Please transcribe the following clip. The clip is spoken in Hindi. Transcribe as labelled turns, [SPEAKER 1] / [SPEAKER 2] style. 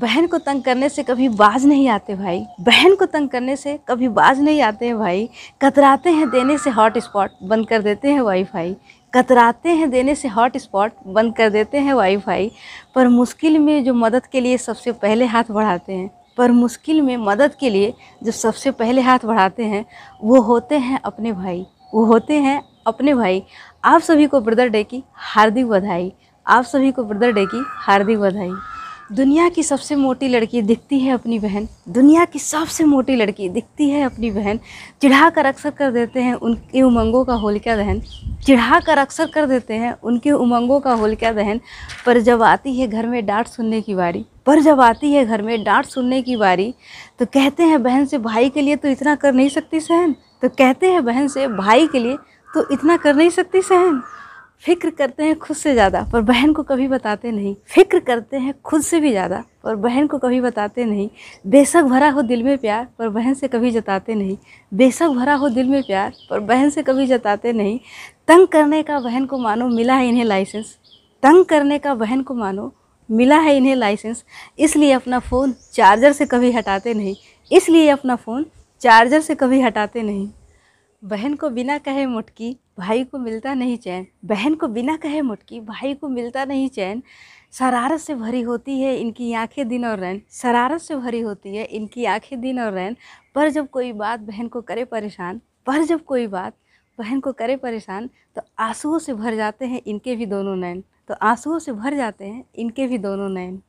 [SPEAKER 1] बहन को तंग करने से कभी बाज नहीं आते भाई। बहन को तंग करने से कभी बाज नहीं आते हैं भाई। कतराते हैं देने से हॉट स्पॉट बंद कर देते हैं वाईफाई। कतराते हैं देने से हॉट स्पॉट बंद कर देते हैं वाईफाई। पर मुश्किल में जो मदद के लिए सबसे पहले हाथ बढ़ाते हैं, पर मुश्किल में मदद के लिए जो सबसे पहले हाथ बढ़ाते हैं, वो होते हैं अपने भाई। वो होते हैं अपने भाई। आप सभी को ब्रदर डे की हार्दिक बधाई। आप सभी को ब्रदर डे की हार्दिक बधाई। दुनिया की सबसे मोटी लड़की दिखती है अपनी बहन। दुनिया की सबसे मोटी लड़की दिखती है अपनी बहन। चिढ़ा कर अक्सर कर देते हैं उनके उमंगों का होलिका दहन। चिढ़ा कर अक्सर कर देते हैं उनके उमंगों का होलिका दहन। पर जब आती है घर में डांट सुनने की बारी, पर जब आती है घर में डांट सुनने की बारी तो कहते हैं बहन से, भाई के लिए तो इतना कर नहीं सकती सहन। तो कहते हैं बहन से, भाई के लिए तो इतना कर नहीं सकती सहन। फ़िक्र करते हैं खुद से ज़्यादा, पर बहन को कभी बताते नहीं। फ़िक्र करते हैं खुद से भी ज़्यादा, पर बहन को कभी बताते नहीं। बेशक भरा हो दिल में प्यार, पर बहन से कभी जताते नहीं। बेशक भरा हो दिल में प्यार, पर बहन से कभी जताते नहीं। तंग करने का बहन को मानो, मिला है इन्हें लाइसेंस। तंग करने का बहन को मानो, मिला है इन्हें लाइसेंस। इसलिए अपना फ़ोन चार्जर से कभी हटाते नहीं। इसलिए अपना फ़ोन चार्जर से कभी हटाते नहीं। बहन को बिना कहे मुटकी, भाई को मिलता नहीं चैन। बहन को बिना कहे मुटकी, भाई को मिलता नहीं चैन। शरारत से भरी होती है इनकी आँखें दिन और रैन। शरारत से भरी होती है इनकी आँखें दिन और रैन। पर जब कोई बात बहन को करे परेशान, पर जब कोई बात बहन को करे परेशान तो आंसुओं से भर जाते हैं इनके भी दोनों नैन तो आंसुओं से भर जाते हैं इनके भी दोनों नैन